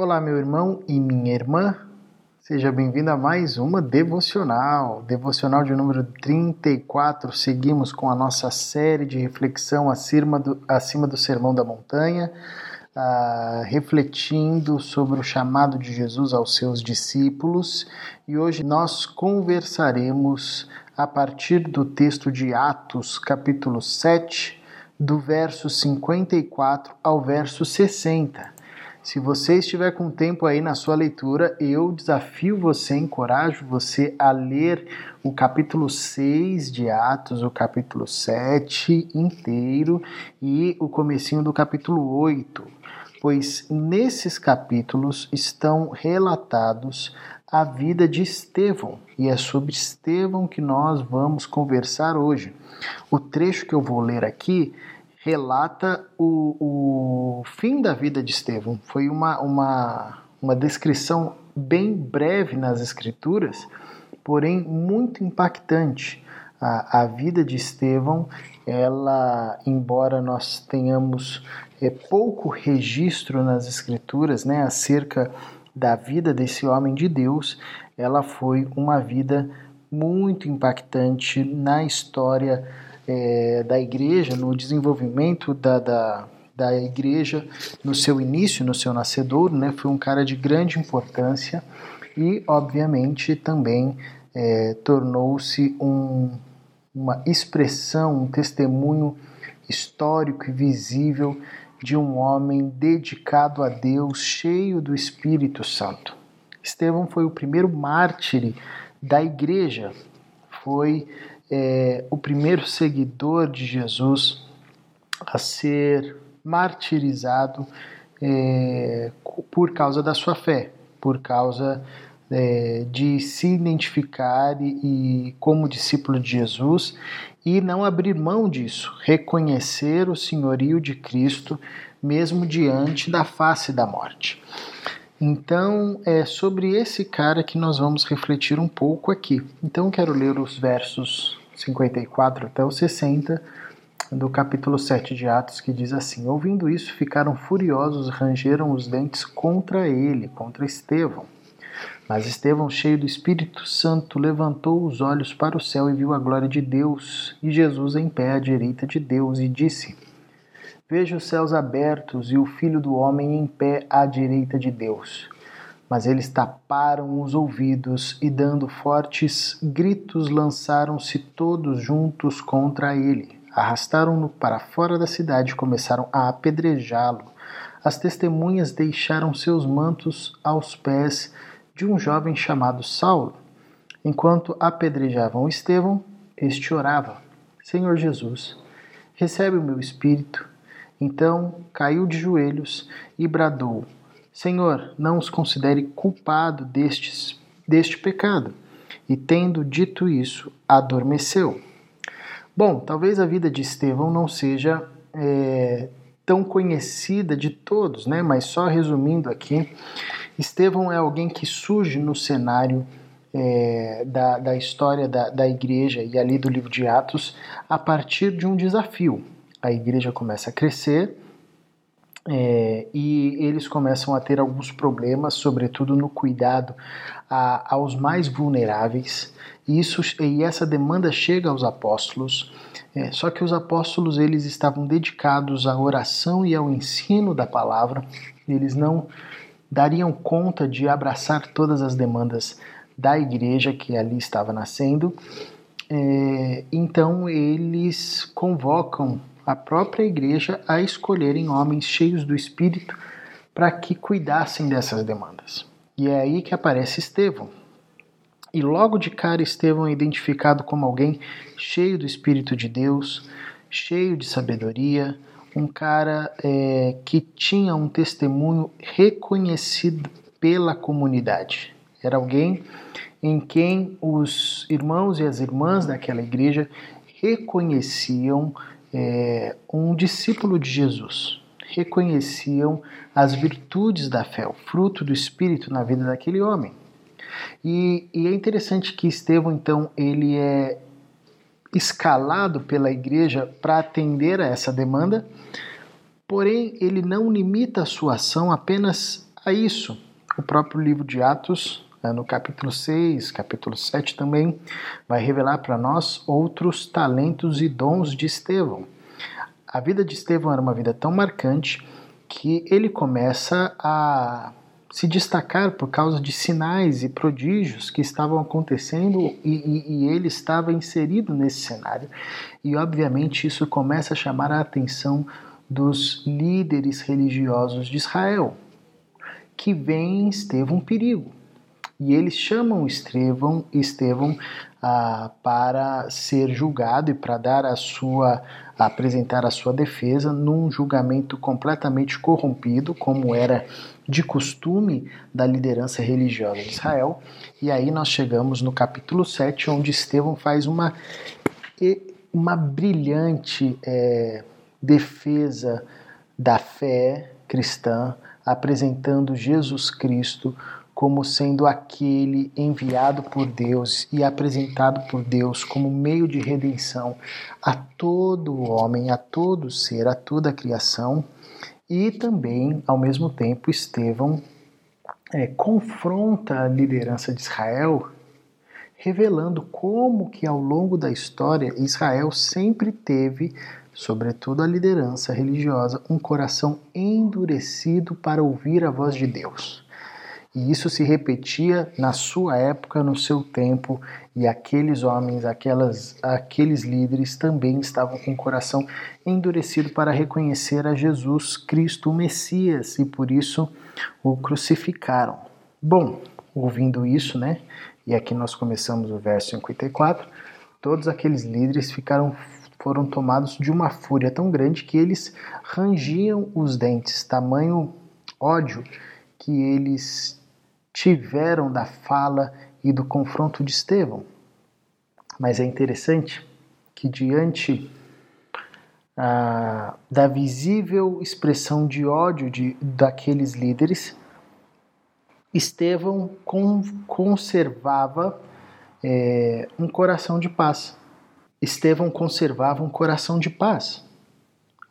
Olá, meu irmão e minha irmã. Seja bem-vindo a mais uma devocional, devocional de número 34. Seguimos com a nossa série de reflexão acima do, acima do Sermão da Montanha, uh, refletindo sobre o chamado de Jesus aos seus discípulos. E hoje nós conversaremos a partir do texto de Atos, capítulo 7, do verso 54 ao verso 60. Se você estiver com tempo aí na sua leitura, eu desafio você, encorajo você a ler o capítulo 6 de Atos, o capítulo 7 inteiro e o comecinho do capítulo 8, pois nesses capítulos estão relatados a vida de Estevão, e é sobre Estevão que nós vamos conversar hoje. O trecho que eu vou ler aqui relata o, o fim da vida de Estevão. Foi uma, uma, uma descrição bem breve nas Escrituras, porém muito impactante. A, a vida de Estevão, ela, embora nós tenhamos é, pouco registro nas Escrituras né, acerca da vida desse homem de Deus, ela foi uma vida muito impactante na história é, da igreja, no desenvolvimento da, da, da igreja, no seu início, no seu nascedor, né, foi um cara de grande importância e, obviamente, também é, tornou-se um, uma expressão, um testemunho histórico e visível de um homem dedicado a Deus, cheio do Espírito Santo. Estevão foi o primeiro mártir da igreja, foi é, o primeiro seguidor de Jesus a ser martirizado é, por causa da sua fé, por causa é, de se identificar e, e, como discípulo de Jesus e não abrir mão disso, reconhecer o senhorio de Cristo mesmo diante da face da morte. Então, é sobre esse cara que nós vamos refletir um pouco aqui. Então, quero ler os versos 54 até o 60 do capítulo 7 de Atos, que diz assim: Ouvindo isso, ficaram furiosos, rangeram os dentes contra ele, contra Estevão. Mas Estevão, cheio do Espírito Santo, levantou os olhos para o céu e viu a glória de Deus e Jesus em pé à direita de Deus, e disse: Vejo os céus abertos e o Filho do Homem em pé à direita de Deus. Mas eles taparam os ouvidos e, dando fortes gritos, lançaram-se todos juntos contra ele. Arrastaram-no para fora da cidade e começaram a apedrejá-lo. As testemunhas deixaram seus mantos aos pés de um jovem chamado Saulo. Enquanto apedrejavam Estevão, este orava: Senhor Jesus, recebe o meu espírito. Então caiu de joelhos e bradou: Senhor, não os considere culpado destes, deste pecado. E tendo dito isso, adormeceu. Bom, talvez a vida de Estevão não seja é, tão conhecida de todos, né? mas só resumindo aqui, Estevão é alguém que surge no cenário é, da, da história da, da igreja e ali do livro de Atos a partir de um desafio a igreja começa a crescer é, e eles começam a ter alguns problemas, sobretudo no cuidado a, aos mais vulneráveis. Isso, e essa demanda chega aos apóstolos. É, só que os apóstolos eles estavam dedicados à oração e ao ensino da palavra. Eles não dariam conta de abraçar todas as demandas da igreja que ali estava nascendo. É, então eles convocam a própria igreja a escolherem homens cheios do Espírito para que cuidassem dessas demandas. E é aí que aparece Estevão. E logo de cara, Estevão é identificado como alguém cheio do Espírito de Deus, cheio de sabedoria, um cara é, que tinha um testemunho reconhecido pela comunidade. Era alguém em quem os irmãos e as irmãs daquela igreja reconheciam é, um discípulo de Jesus. Reconheciam as virtudes da fé, o fruto do Espírito na vida daquele homem. E, e é interessante que Estevão, então, ele é escalado pela igreja para atender a essa demanda, porém ele não limita a sua ação apenas a isso, o próprio livro de Atos, no capítulo 6, capítulo 7 também, vai revelar para nós outros talentos e dons de Estevão. A vida de Estevão era uma vida tão marcante que ele começa a se destacar por causa de sinais e prodígios que estavam acontecendo e, e, e, ele estava inserido nesse cenário. E obviamente isso começa a chamar a atenção dos líderes religiosos de Israel, que veem em Estevão um perigo. E eles chamam Estevão, Estevão ah, para ser julgado e para dar a sua apresentar a sua defesa num julgamento completamente corrompido, como era de costume da liderança religiosa de Israel. E aí nós chegamos no capítulo 7, onde Estevão faz uma, uma brilhante é, defesa da fé cristã, apresentando Jesus Cristo como sendo aquele enviado por Deus e apresentado por Deus como meio de redenção a todo homem, a todo ser, a toda a criação. E também, ao mesmo tempo, Estevão é, confronta a liderança de Israel, revelando como que ao longo da história Israel sempre teve, sobretudo a liderança religiosa, um coração endurecido para ouvir a voz de Deus. E isso se repetia na sua época, no seu tempo, e aqueles homens, aquelas, aqueles líderes também estavam com o coração endurecido para reconhecer a Jesus Cristo, o Messias, e por isso o crucificaram. Bom, ouvindo isso, né? E aqui nós começamos o verso 54. Todos aqueles líderes ficaram foram tomados de uma fúria tão grande que eles rangiam os dentes, tamanho ódio que eles tiveram da fala e do confronto de Estevão. Mas é interessante que, diante ah, da visível expressão de ódio de, daqueles líderes, Estevão con, conservava é, um coração de paz. Estevão conservava um coração de paz.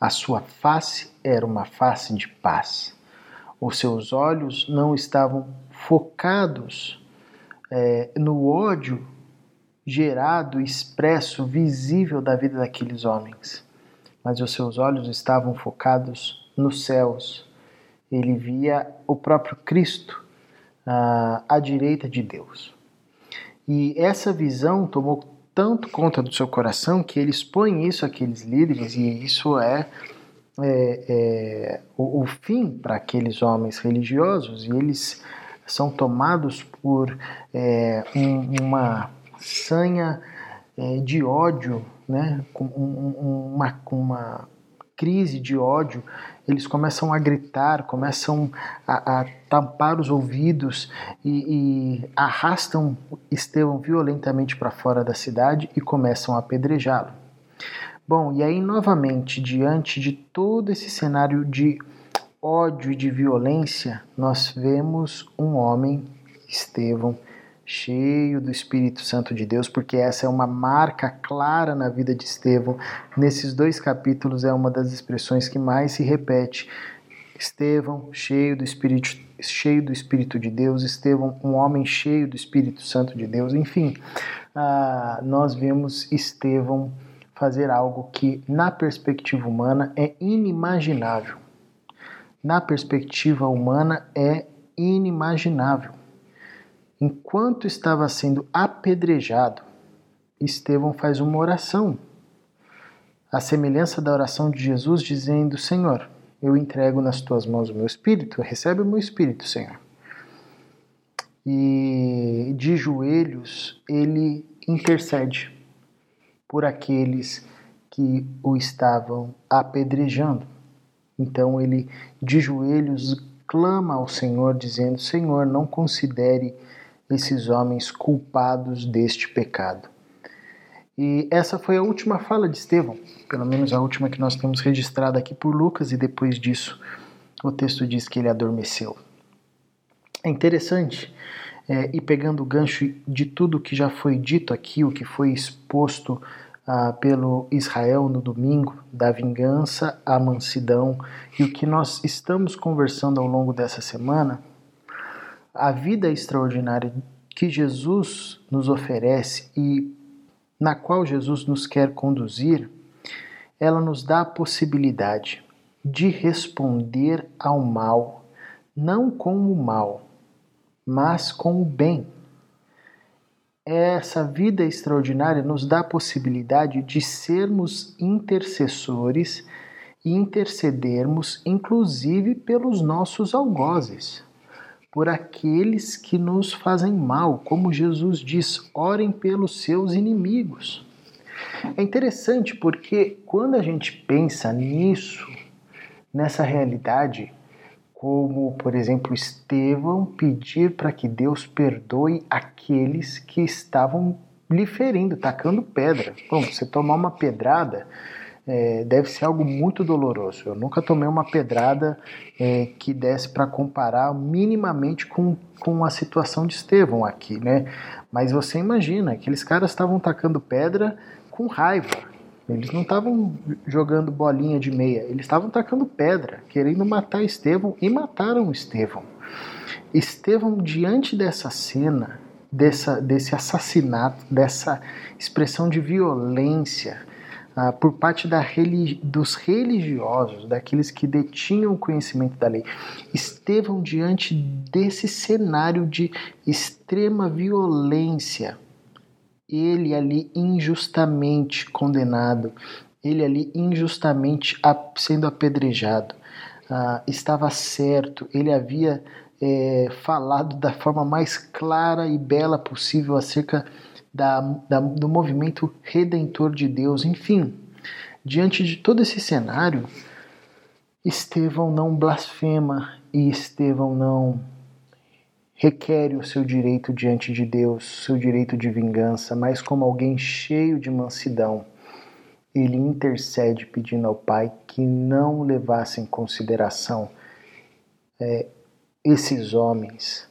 A sua face era uma face de paz. Os seus olhos não estavam focados é, no ódio gerado, expresso, visível da vida daqueles homens. Mas os seus olhos estavam focados nos céus. Ele via o próprio Cristo ah, à direita de Deus. E essa visão tomou tanto conta do seu coração que ele expõe isso àqueles líderes, e isso é, é, é o, o fim para aqueles homens religiosos, e eles são tomados por é, um, uma sanha é, de ódio, né? um, uma, uma crise de ódio, eles começam a gritar, começam a, a tampar os ouvidos e, e arrastam Estevão violentamente para fora da cidade e começam a apedrejá-lo. Bom, e aí novamente, diante de todo esse cenário de ódio e de violência, nós vemos um homem, Estevão, cheio do Espírito Santo de Deus, porque essa é uma marca clara na vida de Estevão. Nesses dois capítulos é uma das expressões que mais se repete. Estevão, cheio do Espírito, cheio do Espírito de Deus, Estevão, um homem cheio do Espírito Santo de Deus, enfim, ah, nós vemos Estevão fazer algo que, na perspectiva humana, é inimaginável na perspectiva humana, é inimaginável. Enquanto estava sendo apedrejado, Estevão faz uma oração, a semelhança da oração de Jesus, dizendo: Senhor, eu entrego nas tuas mãos o meu espírito, recebe o meu espírito, Senhor. E de joelhos ele intercede por aqueles que o estavam apedrejando. Então ele, de joelhos, clama ao Senhor, dizendo: Senhor, não considere esses homens culpados deste pecado. E essa foi a última fala de Estevão, pelo menos a última que nós temos registrada aqui por Lucas, e depois disso o texto diz que ele adormeceu. É interessante, é, e pegando o gancho de tudo que já foi dito aqui, o que foi exposto ah, pelo Israel no domingo, da vingança à mansidão, e o que nós estamos conversando ao longo dessa semana, a vida extraordinária que Jesus nos oferece e na qual Jesus nos quer conduzir, ela nos dá a possibilidade de responder ao mal, não com o mal, mas com o bem essa vida extraordinária nos dá a possibilidade de sermos intercessores e intercedermos, inclusive, pelos nossos algozes, por aqueles que nos fazem mal, como Jesus diz: orem pelos seus inimigos. É interessante porque quando a gente pensa nisso, nessa realidade, como, por exemplo, Estevão pedir para que Deus perdoe aqueles que estavam lhe ferindo, tacando pedra. Bom, você tomar uma pedrada é, deve ser algo muito doloroso. Eu nunca tomei uma pedrada é, que desse para comparar minimamente com, com a situação de Estevão aqui, né? Mas você imagina, aqueles caras estavam tacando pedra com raiva, eles não estavam jogando bolinha de meia, eles estavam tacando pedra, querendo matar Estevão e mataram Estevão. Estevão, diante dessa cena, dessa, desse assassinato, dessa expressão de violência ah, por parte da, dos religiosos, daqueles que detinham o conhecimento da lei, Estevão, diante desse cenário de extrema violência, ele ali injustamente condenado, ele ali injustamente sendo apedrejado. Ah, estava certo, ele havia é, falado da forma mais clara e bela possível acerca da, da, do movimento redentor de Deus. Enfim, diante de todo esse cenário, Estevão não blasfema e Estevão não requer o seu direito diante de Deus, seu direito de vingança, mas como alguém cheio de mansidão, ele intercede pedindo ao Pai que não levasse em consideração é, esses homens,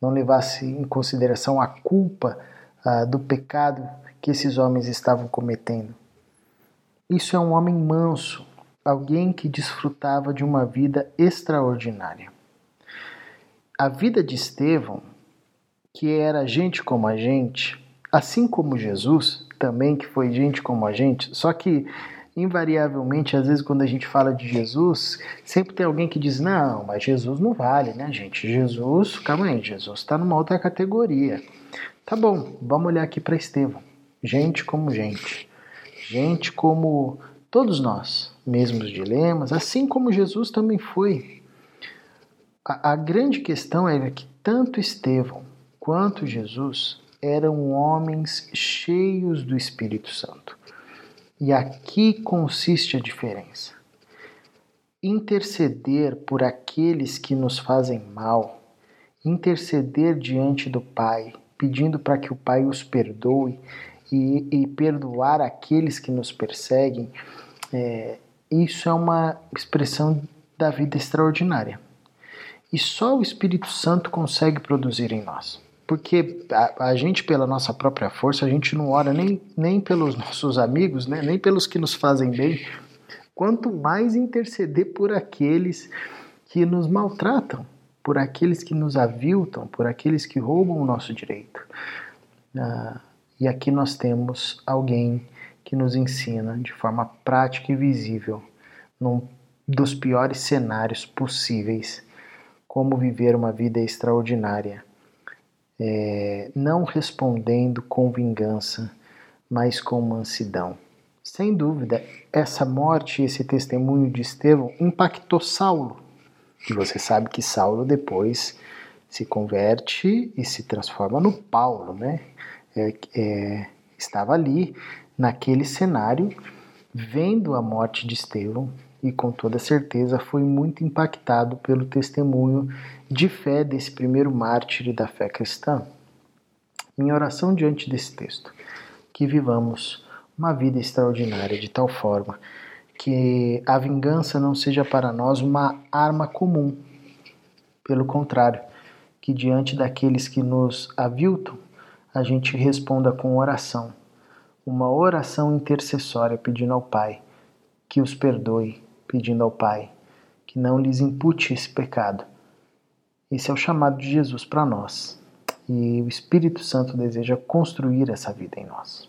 não levasse em consideração a culpa ah, do pecado que esses homens estavam cometendo. Isso é um homem manso, alguém que desfrutava de uma vida extraordinária a vida de Estevão, que era gente como a gente, assim como Jesus, também que foi gente como a gente, só que invariavelmente, às vezes quando a gente fala de Jesus, sempre tem alguém que diz: "Não, mas Jesus não vale, né, gente? Jesus, calma aí, Jesus está numa outra categoria". Tá bom, vamos olhar aqui para Estevão. Gente como gente. Gente como todos nós, mesmos dilemas, assim como Jesus também foi a, a grande questão é que tanto Estevão quanto Jesus eram homens cheios do Espírito Santo. E aqui consiste a diferença. Interceder por aqueles que nos fazem mal, interceder diante do Pai, pedindo para que o Pai os perdoe e, e perdoar aqueles que nos perseguem, é, isso é uma expressão da vida extraordinária. E só o Espírito Santo consegue produzir em nós. Porque a, a, gente, pela nossa própria força, a gente não ora nem, nem pelos nossos amigos, né? nem pelos que nos fazem bem, quanto mais interceder por aqueles que nos maltratam, por aqueles que nos aviltam, por aqueles que roubam o nosso direito. Ah, e aqui nós temos alguém que nos ensina de forma prática e visível, num dos piores cenários possíveis, como viver uma vida extraordinária, é, não respondendo com vingança, mas com mansidão. Sem dúvida, essa morte esse testemunho de Estevão impactou Saulo. E você sabe que Saulo depois se converte e se transforma no Paulo, né? É, é, estava ali naquele cenário, vendo a morte de Estevão, e com toda certeza foi muito impactado pelo testemunho de fé desse primeiro mártir da fé cristã. Minha oração diante desse texto, que vivamos uma vida extraordinária de tal forma que a vingança não seja para nós uma arma comum. Pelo contrário, que diante daqueles que nos aviltam, a gente responda com oração, uma oração intercessória pedindo ao Pai que os perdoe, pedindo ao Pai que não lhes impute esse pecado. Esse é o chamado de Jesus para nós. E o Espírito Santo deseja construir essa vida em nós.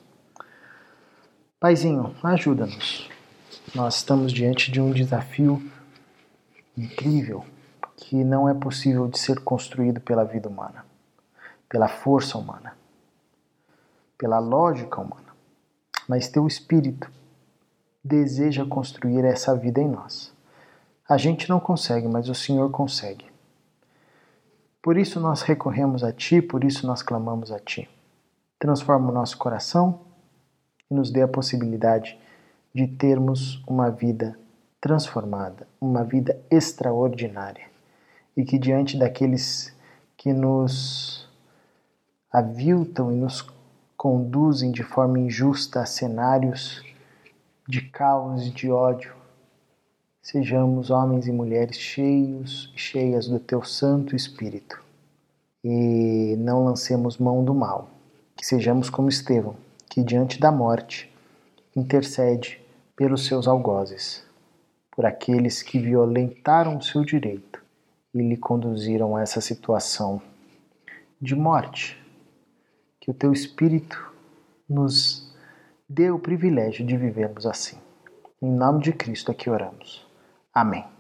Paizinho, ajuda-nos. Nós estamos diante de um desafio incrível que não é possível de ser construído pela vida humana, pela força humana, pela lógica humana. Mas teu espírito deseja construir essa vida em nós. A gente não consegue, mas o Senhor consegue. Por isso nós recorremos a Ti, por isso nós clamamos a Ti. Transforma o nosso coração e nos dê a possibilidade de termos uma vida transformada, uma vida extraordinária. E que diante daqueles que nos aviltam e nos conduzem de forma injusta a cenários de caos e de ódio, sejamos homens e mulheres cheios e cheias do teu Santo Espírito. E não lancemos mão do mal, que sejamos como Estevão, que diante da morte intercede pelos seus algozes por aqueles que violentaram o seu direito e lhe conduziram a essa situação de morte. Que o teu Espírito nos dê o privilégio de vivermos assim. Em nome de Cristo é que oramos. Amém.